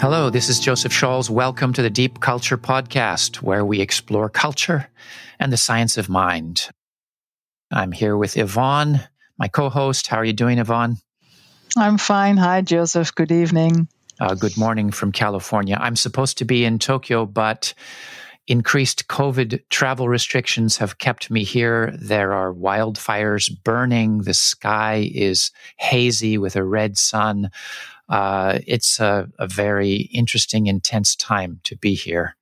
Hello, this is Joseph Shaules. Welcome to the Deep Culture Podcast, where we explore culture and the science of mind. I'm here with Yvonne, my co host. How are you doing, Yvonne? I'm fine. Hi, Joseph. Good evening. Uh, good morning from California. I'm supposed to be in Tokyo, but increased COVID travel restrictions have kept me here. There are wildfires burning. The sky is hazy with a red sun. Uh, it's a, a very interesting, intense time to be here.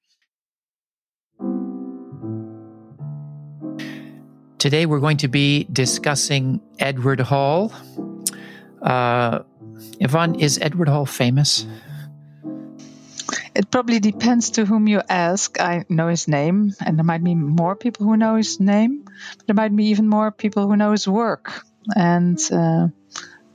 Today, we're going to be discussing Edward Hall. Uh, Yvonne, is Edward Hall famous? It probably depends to whom you ask. I know his name, and there might be more people who know his name. There might be even more people who know his work. And uh,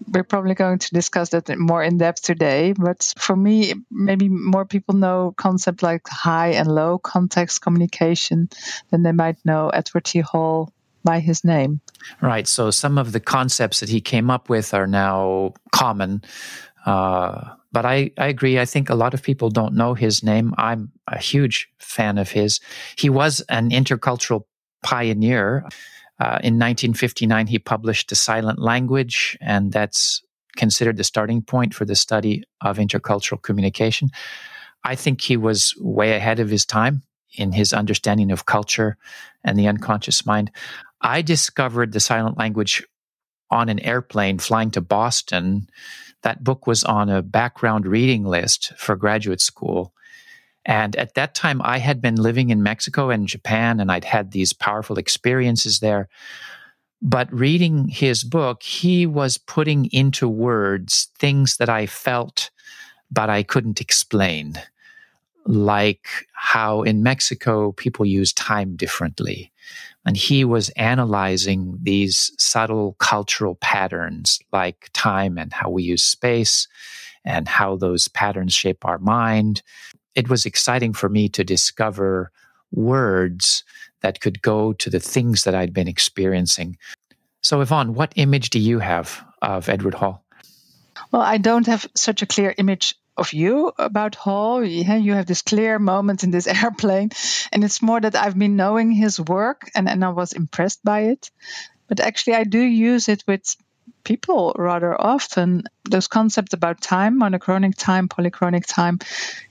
we're probably going to discuss that more in depth today. But for me, maybe more people know concepts like high and low context communication than they might know Edward T. Hall by his name. Right. So some of the concepts that he came up with are now common. Uh, but I, I agree. I think a lot of people don't know his name. I'm a huge fan of his. He was an intercultural pioneer. Uh, in 1959, he published The Silent Language, and that's considered the starting point for the study of intercultural communication. I think he was way ahead of his time in his understanding of culture and the unconscious mind. I discovered the silent language on an airplane flying to Boston. That book was on a background reading list for graduate school. And at that time, I had been living in Mexico and Japan, and I'd had these powerful experiences there. But reading his book, he was putting into words things that I felt, but I couldn't explain, like how in Mexico people use time differently. And he was analyzing these subtle cultural patterns like time and how we use space and how those patterns shape our mind. It was exciting for me to discover words that could go to the things that I'd been experiencing. So, Yvonne, what image do you have of Edward Hall? Well, I don't have such a clear image of you about Hall. You have this clear moment in this airplane, and it's more that I've been knowing his work and, and I was impressed by it. But actually, I do use it with people rather often. Those concepts about time, monochronic time, polychronic time,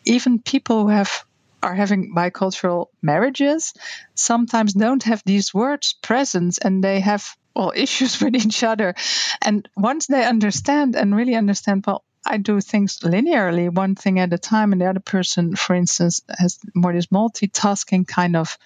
even people who have are having bicultural marriages sometimes don't have these words present and they have well issues with each other and once they understand and really understand well I do things linearly, one thing at a time, and the other person, for instance, has more this multitasking kind of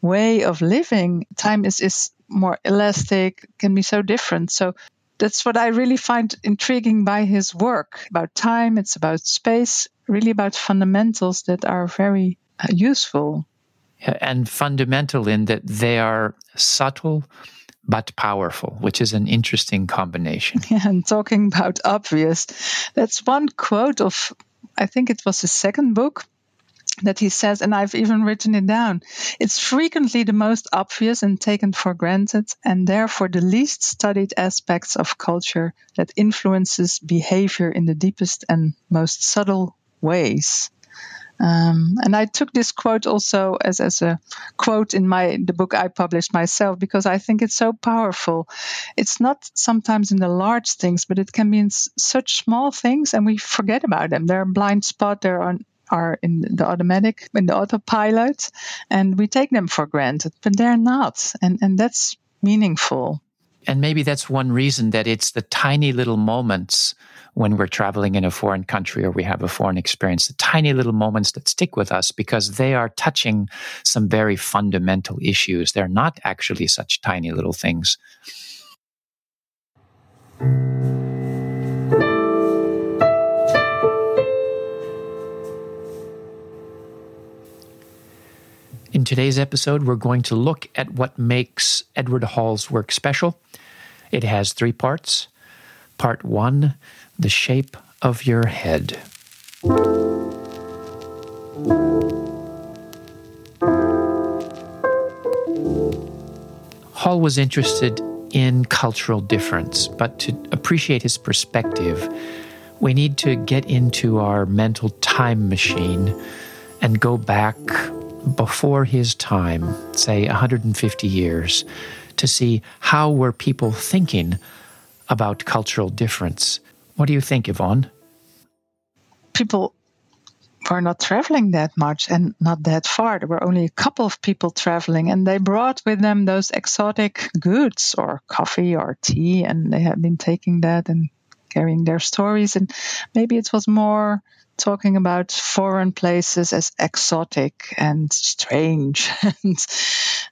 way of living. Time is, is more elastic, can be so different. So that's what I really find intriguing by his work about time, it's about space, really about fundamentals that are very uh, useful. And fundamental in that they are subtle but powerful, which is an interesting combination. Yeah, and talking about obvious, that's one quote of, I think it was his second book, that he says, and I've even written it down. It's frequently the most obvious and taken for granted, and therefore the least studied aspects of culture that influences behavior in the deepest and most subtle ways. Um, and I took this quote also as, as a quote in my the book I published myself because I think it's so powerful. It's not sometimes in the large things, but it can be in s- such small things, and we forget about them. They're a blind spot. They're on are in the automatic in the autopilot, and we take them for granted, but they're not, and and that's meaningful. And maybe that's one reason that it's the tiny little moments when we're traveling in a foreign country or we have a foreign experience, the tiny little moments that stick with us because they are touching some very fundamental issues. They're not actually such tiny little things. In today's episode, we're going to look at what makes Edward Hall's work special. It has three parts. Part one the shape of your head. Hall was interested in cultural difference, but to appreciate his perspective, we need to get into our mental time machine and go back before his time, say 150 years, to see how were people thinking about cultural difference. What do you think, Yvonne? People were not traveling that much and not that far. There were only a couple of people traveling, and they brought with them those exotic goods or coffee or tea, and they had been taking that and carrying their stories. And maybe it was more talking about foreign places as exotic and strange and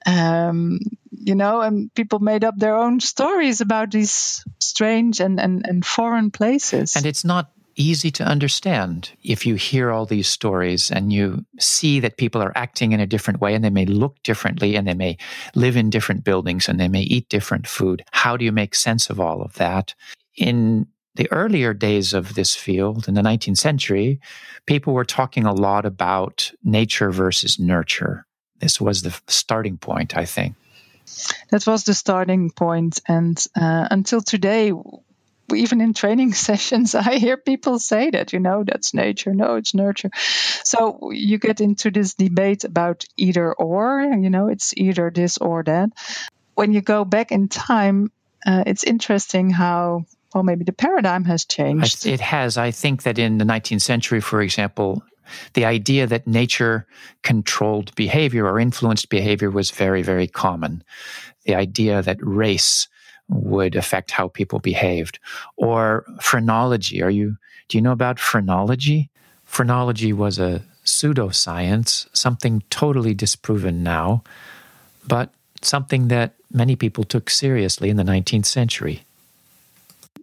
um, you know and people made up their own stories about these strange and, and, and foreign places and it's not easy to understand if you hear all these stories and you see that people are acting in a different way and they may look differently and they may live in different buildings and they may eat different food. How do you make sense of all of that? In the earlier days of this field in the 19th century, people were talking a lot about nature versus nurture. This was the starting point, I think. That was the starting point. and uh, until today, even in training sessions, I hear people say that, you know, that's nature, no, it's nurture. So you get into this debate about either or, you know, it's either this or that. When you go back in time, uh, it's interesting how well, maybe the paradigm has changed. It has. I think that in the 19th century, for example, the idea that nature controlled behavior or influenced behavior was very, very common. The idea that race would affect how people behaved or phrenology. Are you, do you know about phrenology? Phrenology was a pseudoscience, something totally disproven now, but something that many people took seriously in the 19th century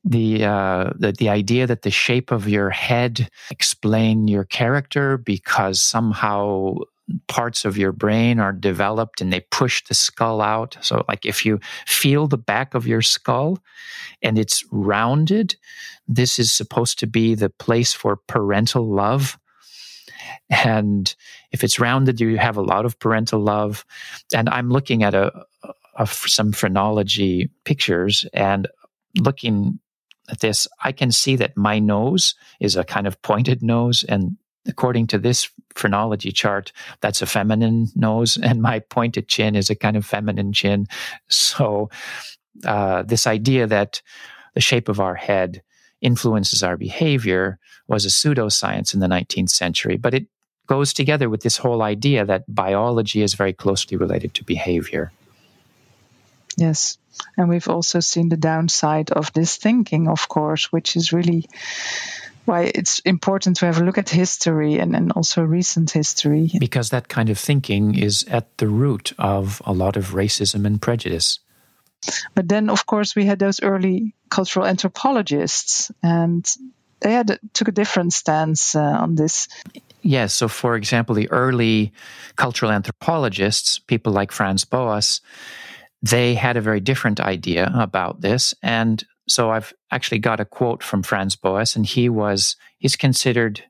the, uh, the the idea that the shape of your head explain your character because somehow parts of your brain are developed and they push the skull out. So, like if you feel the back of your skull and it's rounded, this is supposed to be the place for parental love. And if it's rounded, you have a lot of parental love. And I'm looking at a, a some phrenology pictures and looking at this, I can see that my nose is a kind of pointed nose. And according to this phrenology chart, that's a feminine nose. And my pointed chin is a kind of feminine chin. So, uh, this idea that the shape of our head influences our behavior was a pseudoscience in the 19th century, but it goes together with this whole idea that biology is very closely related to behavior. Yes. And we've also seen the downside of this thinking, of course, which is really why it's important to have a look at history and, and also recent history. Because that kind of thinking is at the root of a lot of racism and prejudice. But then, of course, we had those early cultural anthropologists, and they had took a different stance uh, on this. Yes. So, for example, the early cultural anthropologists, people like Franz Boas, they had a very different idea about this. And so I've actually got a quote from Franz Boas, and he was, he's considered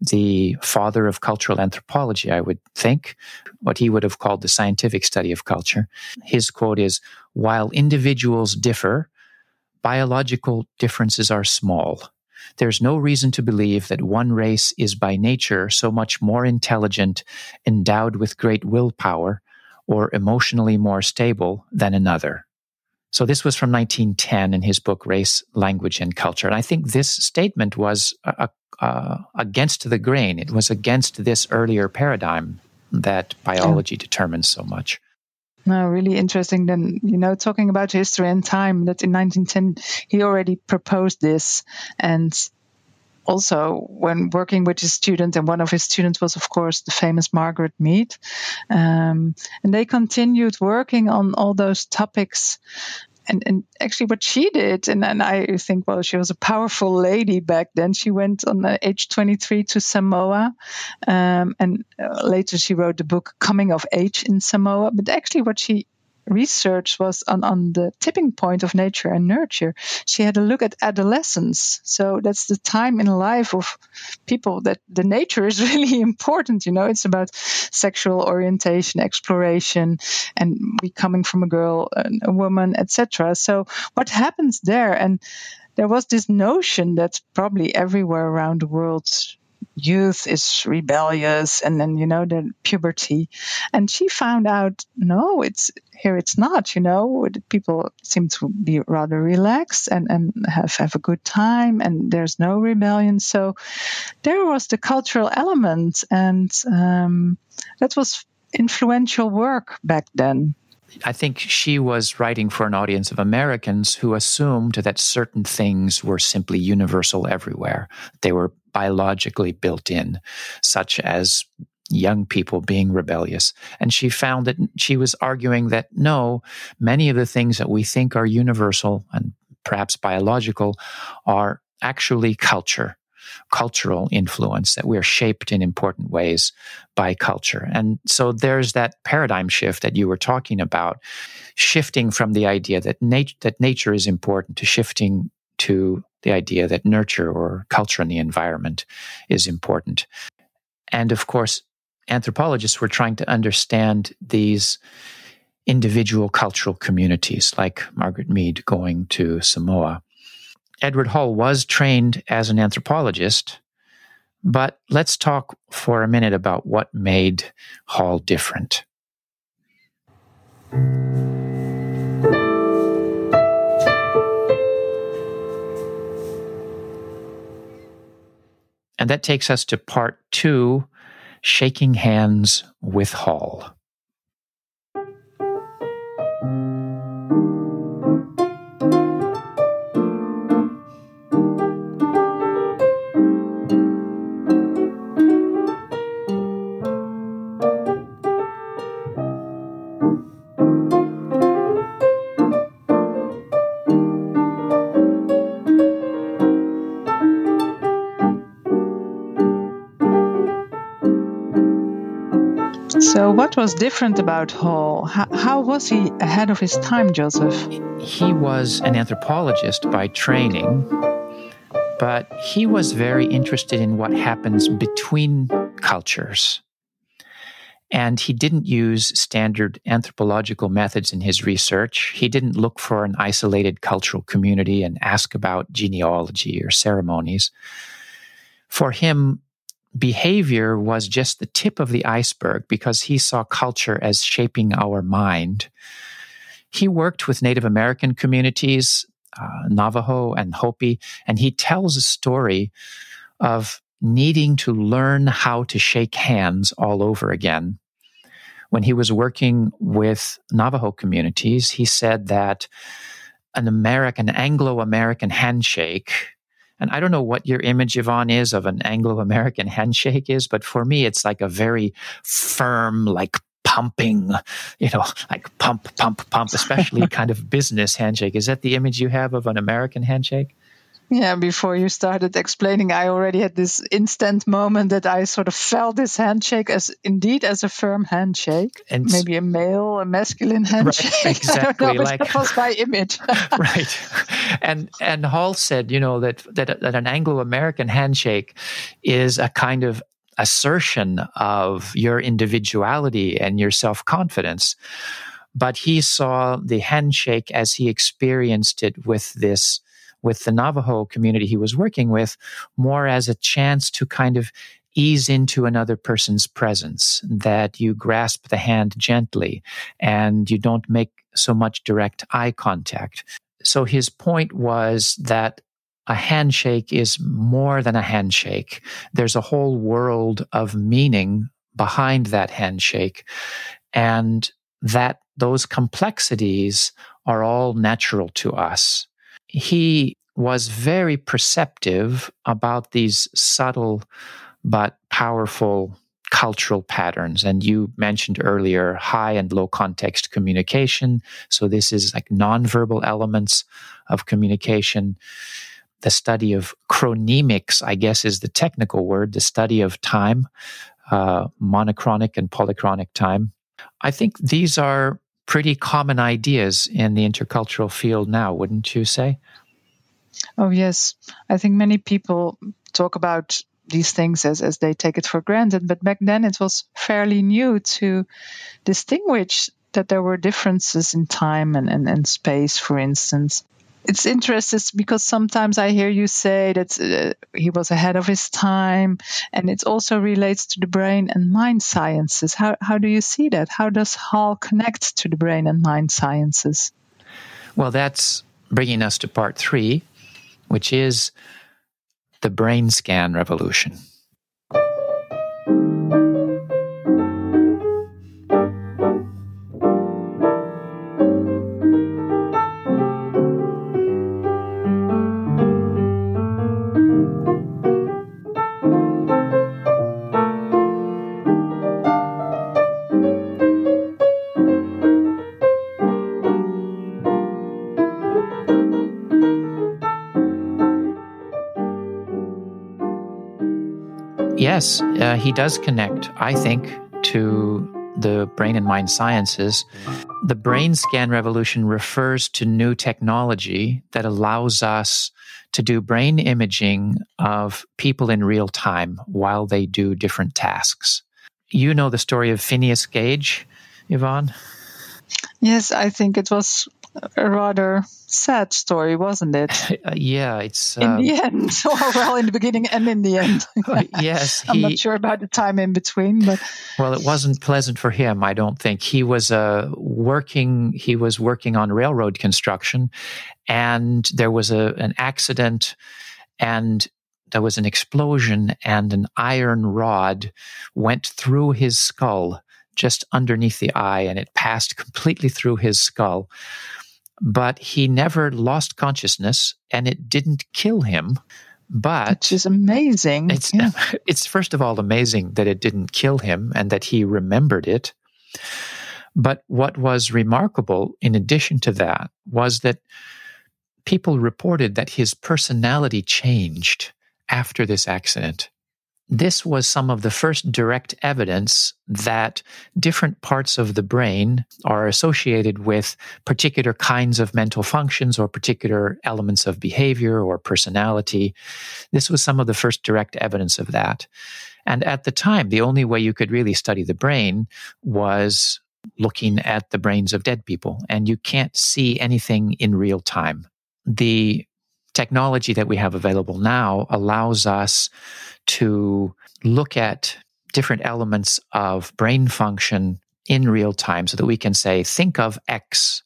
the father of cultural anthropology, I would think, what he would have called the scientific study of culture. His quote is While individuals differ, biological differences are small. There's no reason to believe that one race is by nature so much more intelligent, endowed with great willpower, or emotionally more stable than another. So this was from 1910 in his book Race, Language, and Culture. And I think this statement was uh, uh, against the grain. It was against this earlier paradigm that biology yeah. determines so much. No, really interesting. Then, you know, talking about history and time, that in 1910 he already proposed this. And also when working with his student, and one of his students was, of course, the famous Margaret Mead. Um, and they continued working on all those topics. And, and actually, what she did, and, and I think, well, she was a powerful lady back then. She went on the age 23 to Samoa, um, and uh, later she wrote the book Coming of Age in Samoa. But actually, what she research was on, on the tipping point of nature and nurture. She had a look at adolescence. So that's the time in life of people that the nature is really important. You know, it's about sexual orientation, exploration, and becoming from a girl, a woman, etc. So what happens there? And there was this notion that probably everywhere around the world youth is rebellious and then you know the puberty. And she found out no it's here it's not you know people seem to be rather relaxed and and have have a good time and there's no rebellion. So there was the cultural element and um, that was influential work back then I think she was writing for an audience of Americans who assumed that certain things were simply universal everywhere. They were biologically built in, such as young people being rebellious. And she found that she was arguing that no, many of the things that we think are universal and perhaps biological are actually culture cultural influence, that we're shaped in important ways by culture. And so there's that paradigm shift that you were talking about, shifting from the idea that, nat- that nature is important to shifting to the idea that nurture or culture in the environment is important. And of course, anthropologists were trying to understand these individual cultural communities, like Margaret Mead going to Samoa. Edward Hall was trained as an anthropologist, but let's talk for a minute about what made Hall different. And that takes us to part two shaking hands with Hall. So, what was different about Hall? How, how, was he ahead of his time, Joseph? He was an anthropologist by training, but he was very interested in what happens between cultures. And he didn't use standard anthropological methods in his research. He didn't look for an isolated cultural community and ask about genealogy or ceremonies. For him, behavior was just the tip of the iceberg because he saw culture as shaping our mind. He worked with Native American communities, uh, Navajo and Hopi, and he tells a story of needing to learn how to shake hands all over again. When he was working with Navajo communities, he said that an American, Anglo American handshake and I don't know what your image, Yvonne, is of an Anglo American handshake is, but for me, it's like a very firm, like pumping, you know, like pump, pump, pump, especially kind of business handshake. Is that the image you have of an American handshake? Yeah, before you started explaining, I already had this instant moment that I sort of felt this handshake as indeed as a firm handshake, and maybe a male, a masculine handshake. Right, exactly, know, like that was my image. right, and and Hall said, you know, that that, that an Anglo-American handshake is a kind of assertion of your individuality and your self-confidence but he saw the handshake as he experienced it with this with the Navajo community he was working with more as a chance to kind of ease into another person's presence, that you grasp the hand gently and you don't make so much direct eye contact. So his point was that a handshake is more than a handshake. There's a whole world of meaning behind that handshake. And that those complexities are all natural to us he was very perceptive about these subtle but powerful cultural patterns. And you mentioned earlier high and low context communication. So this is like nonverbal elements of communication. The study of chronemics, I guess, is the technical word, the study of time, uh, monochronic and polychronic time. I think these are pretty common ideas in the intercultural field now, wouldn't you say? Oh, yes. I think many people talk about these things as, as they take it for granted, but back then it was fairly new to distinguish that there were differences in time and, and, and space, for instance it's interesting because sometimes I hear you say that uh, he was ahead of his time, and it also relates to the brain and mind sciences. How how do you see that? How does Hall connect to the brain and mind sciences? Well, that's bringing us to part three, which is the brain scan revolution. Yes, uh, he does connect, I think, to the brain and mind sciences. The brain scan revolution refers to new technology that allows us to do brain imaging of people in real time while they do different tasks. You know the story of Phineas Gage, Yvonne? Yes, I think it was a rather sad story, wasn't it? Uh, yeah, it's in the um, end. well, in the beginning and in the end. yes, he, I'm not sure about the time in between, but well, it wasn't pleasant for him. I don't think he was uh, working. He was working on railroad construction, and there was a an accident, and there was an explosion, and an iron rod went through his skull just underneath the eye and it passed completely through his skull but he never lost consciousness and it didn't kill him. But which is amazing. It's yeah. it's first of all amazing that it didn't kill him and that he remembered it. But what was remarkable in addition to that was that people reported that his personality changed after this accident this was some of the first direct evidence that different parts of the brain are associated with particular kinds of mental functions or particular elements of behavior or personality. This was some of the first direct evidence of that. And at the time, the only way you could really study the brain was looking at the brains of dead people, and you can't see anything in real time. The technology that we have available now allows us to look at different elements of brain function in real time so that we can say, think of X,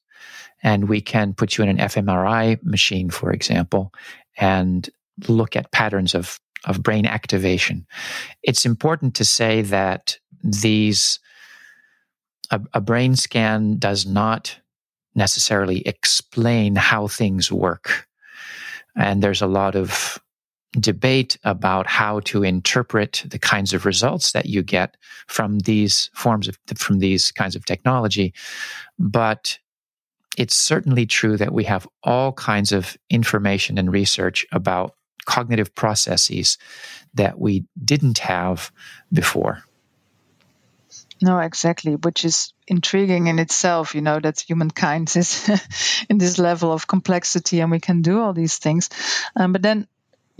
and we can put you in an fMRI machine, for example, and look at patterns of, of brain activation. It's important to say that these, a, a brain scan does not necessarily explain how things work. And there's a lot of debate about how to interpret the kinds of results that you get from these forms of from these kinds of technology. But it's certainly true that we have all kinds of information and research about cognitive processes that we didn't have before no, exactly, which is intriguing in itself, you know, that humankind is in this level of complexity and we can do all these things. Um, but then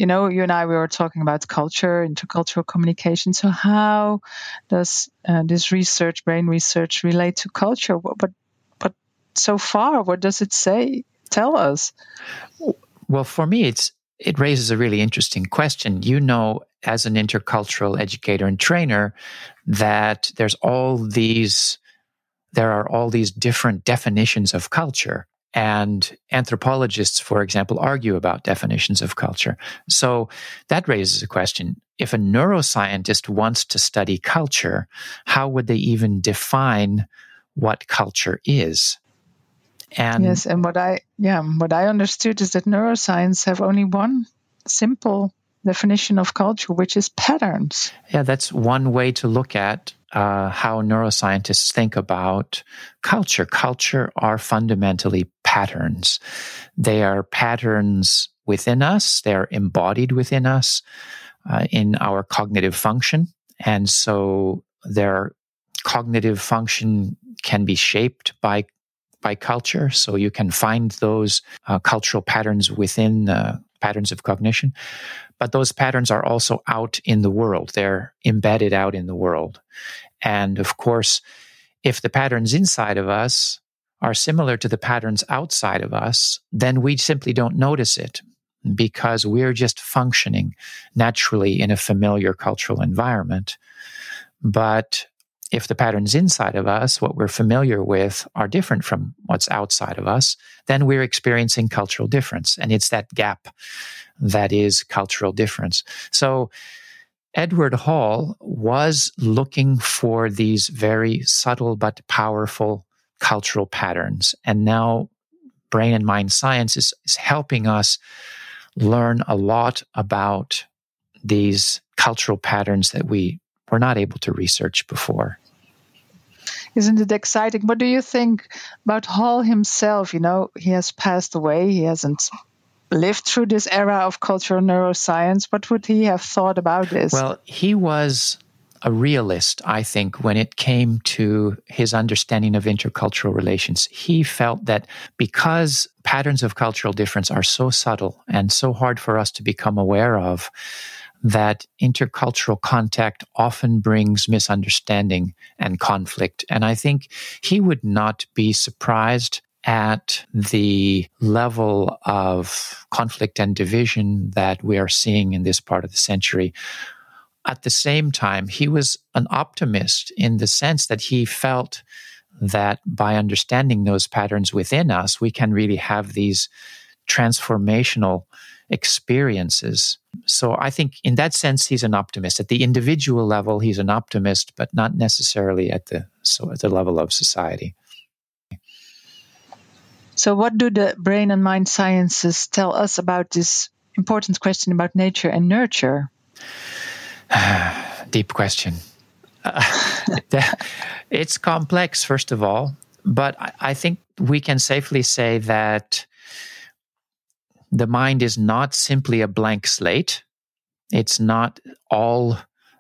you know, you and I we were talking about culture, intercultural communication. So how does uh, this research, brain research, relate to culture? But but so far, what does it say? Tell us. Well, for me, it's it raises a really interesting question. You know, as an intercultural educator and trainer, that there's all these there are all these different definitions of culture. And anthropologists, for example, argue about definitions of culture. So that raises a question. If a neuroscientist wants to study culture, how would they even define what culture is? And yes, and what I yeah, what I understood is that neuroscience have only one simple definition of culture, which is patterns. Yeah, that's one way to look at uh, how neuroscientists think about culture. Culture are fundamentally patterns. They are patterns within us, they're embodied within us uh, in our cognitive function. And so their cognitive function can be shaped by by culture. So you can find those uh, cultural patterns within uh, patterns of cognition. But those patterns are also out in the world. They're embedded out in the world. And of course, if the patterns inside of us are similar to the patterns outside of us, then we simply don't notice it because we're just functioning naturally in a familiar cultural environment. But if the patterns inside of us, what we're familiar with, are different from what's outside of us, then we're experiencing cultural difference. And it's that gap that is cultural difference. So Edward Hall was looking for these very subtle but powerful cultural patterns. And now brain and mind science is, is helping us learn a lot about these cultural patterns that we were not able to research before. Isn't it exciting? What do you think about Hall himself? You know, he has passed away. He hasn't lived through this era of cultural neuroscience. What would he have thought about this? Well, he was a realist, I think, when it came to his understanding of intercultural relations. He felt that because patterns of cultural difference are so subtle and so hard for us to become aware of, that intercultural contact often brings misunderstanding and conflict. And I think he would not be surprised at the level of conflict and division that we are seeing in this part of the century at the same time, he was an optimist in the sense that he felt that by understanding those patterns within us, we can really have these transformational experiences. So I think in that sense, he's an optimist. At the individual level, he's an optimist, but not necessarily at the so at the level of society. So, what do the brain and mind sciences tell us about this important question about nature and nurture? Deep question. Uh, it's complex, first of all, but I think we can safely say that the mind is not simply a blank slate. It's not all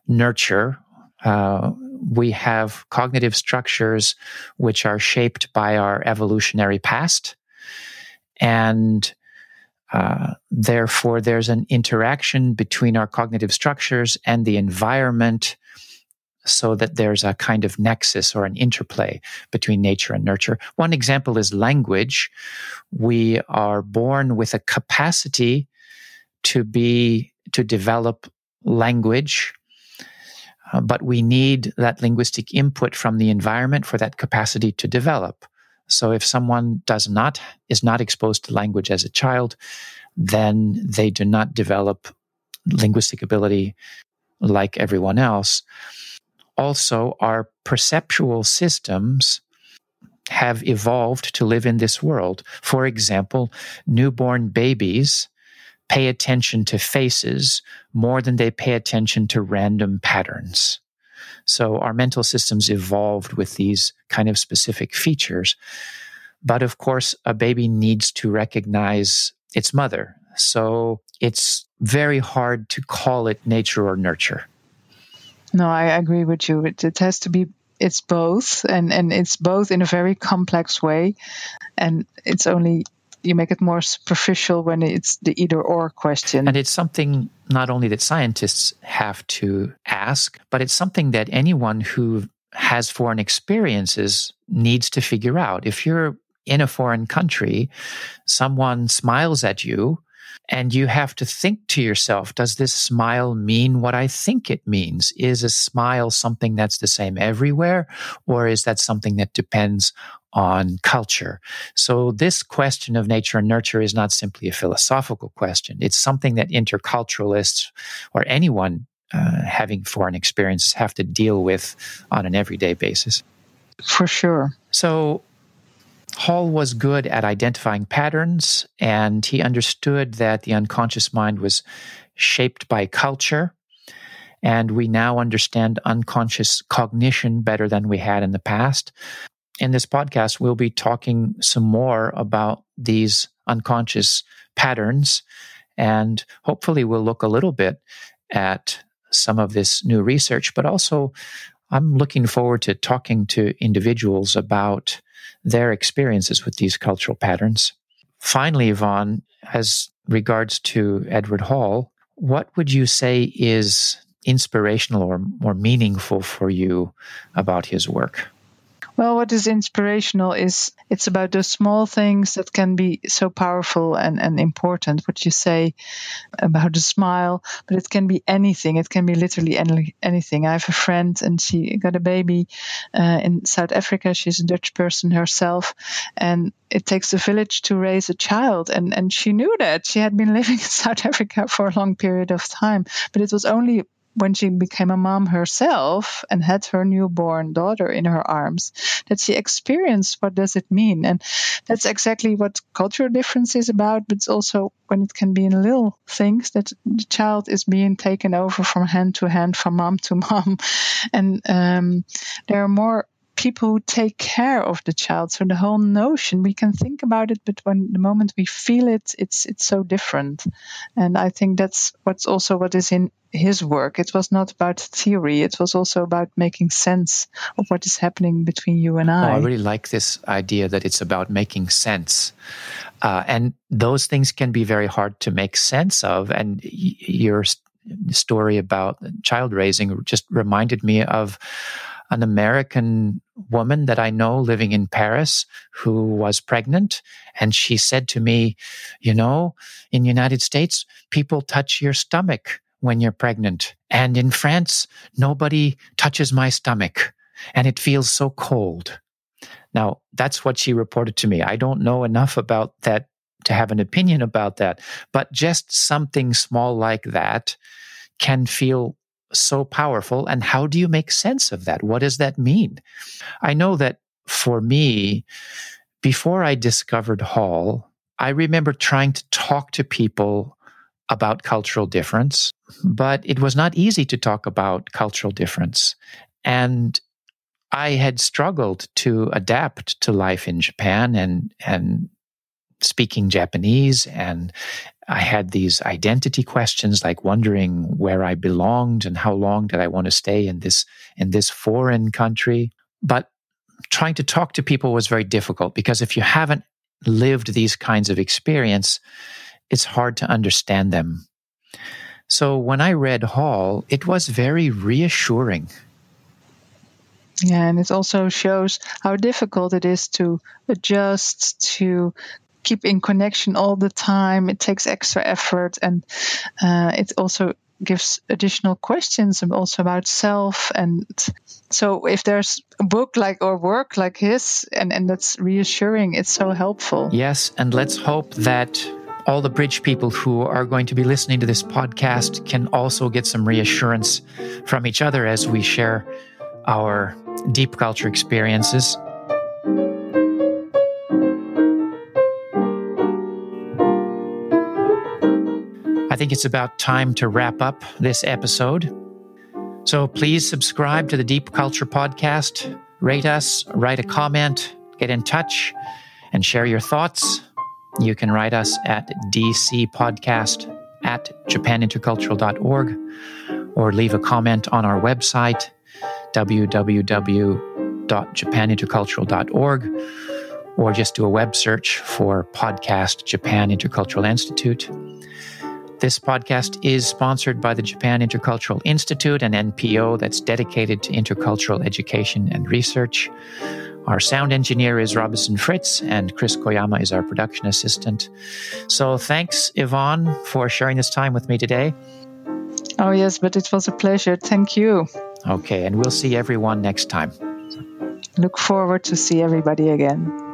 nurture. Uh, we have cognitive structures which are shaped by our evolutionary past. And uh, therefore, there's an interaction between our cognitive structures and the environment so that there's a kind of nexus or an interplay between nature and nurture. One example is language. We are born with a capacity to be, to develop language, uh, but we need that linguistic input from the environment for that capacity to develop. So if someone does not is not exposed to language as a child, then they do not develop linguistic ability like everyone else. Also, our perceptual systems have evolved to live in this world. For example, newborn babies pay attention to faces more than they pay attention to random patterns. So our mental systems evolved with these kind of specific features. But of course, a baby needs to recognize its mother. So it's very hard to call it nature or nurture. No, I agree with you. It, it has to be it's both and and it's both in a very complex way and it's only you make it more superficial when it's the either or question. And it's something not only that scientists have to ask, but it's something that anyone who has foreign experiences needs to figure out. If you're in a foreign country, someone smiles at you, and you have to think to yourself, does this smile mean what I think it means? Is a smile something that's the same everywhere? Or is that something that depends on culture. So this question of nature and nurture is not simply a philosophical question. It's something that interculturalists or anyone uh, having foreign experiences have to deal with on an everyday basis. For sure. So Hall was good at identifying patterns and he understood that the unconscious mind was shaped by culture. And we now understand unconscious cognition better than we had in the past in this podcast, we'll be talking some more about these unconscious patterns. And hopefully, we'll look a little bit at some of this new research, but also I'm looking forward to talking to individuals about their experiences with these cultural patterns. Finally, Yvonne, as regards to Edward Hall, what would you say is inspirational or more meaningful for you about his work? Well, what is inspirational is it's about those small things that can be so powerful and, and important. What you say about the smile, but it can be anything. It can be literally any, anything. I have a friend and she got a baby uh, in South Africa. She's a Dutch person herself. And it takes a village to raise a child. And, and she knew that. She had been living in South Africa for a long period of time. But it was only when she became a mom herself and had her newborn daughter in her arms that she experienced what does it mean? And that's exactly what cultural difference is about but also when it can be in little things that the child is being taken over from hand to hand from mom to mom. And um, there are more people who take care of the child. So the whole notion, we can think about it, but when the moment we feel it, it's it's so different. And I think that's what's also what is in his work. It was not about theory. It was also about making sense of what is happening between you and I. Oh, I really like this idea that it's about making sense. Uh, and those things can be very hard to make sense of. And y- your story about child raising just reminded me of an American woman that I know living in Paris who was pregnant. And she said to me, you know, in the United States, people touch your stomach when you're pregnant. And in France, nobody touches my stomach and it feels so cold. Now, that's what she reported to me. I don't know enough about that to have an opinion about that, but just something small like that can feel so powerful. And how do you make sense of that? What does that mean? I know that for me, before I discovered Hall, I remember trying to talk to people about cultural difference, but it was not easy to talk about cultural difference. And I had struggled to adapt to life in Japan and, and speaking Japanese. And I had these identity questions like wondering where I belonged and how long did I want to stay in this, in this foreign country. But trying to talk to people was very difficult because if you haven't lived these kinds of experience, it's hard to understand them. So when I read Hall, it was very reassuring. Yeah, and it also shows how difficult it is to adjust, to keep in connection all the time. It takes extra effort, and uh, it also gives additional questions and also about self. And so, if there's a book like or work like his, and and that's reassuring, it's so helpful. Yes, and let's hope that all the bridge people who are going to be listening to this podcast can also get some reassurance from each other as we share our deep culture experiences. Think it's about time to wrap up this episode. So please subscribe to the Deep Culture Podcast, rate us, write a comment, get in touch, and share your thoughts. You can write us at dcpodcast at japanintercultural.org or leave a comment on our website, www.japanintercultural.org, or just do a web search for podcast Japan Intercultural Institute. This podcast is sponsored by the Japan Intercultural Institute, an NPO that's dedicated to intercultural education and research. Our sound engineer is Robinson Fritz, and Chris Koyama is our production assistant. So thanks, Yvonne, for sharing this time with me today. Oh, yes, but it was a pleasure. Thank you. Okay, and we'll see everyone next time. Look forward to see everybody again.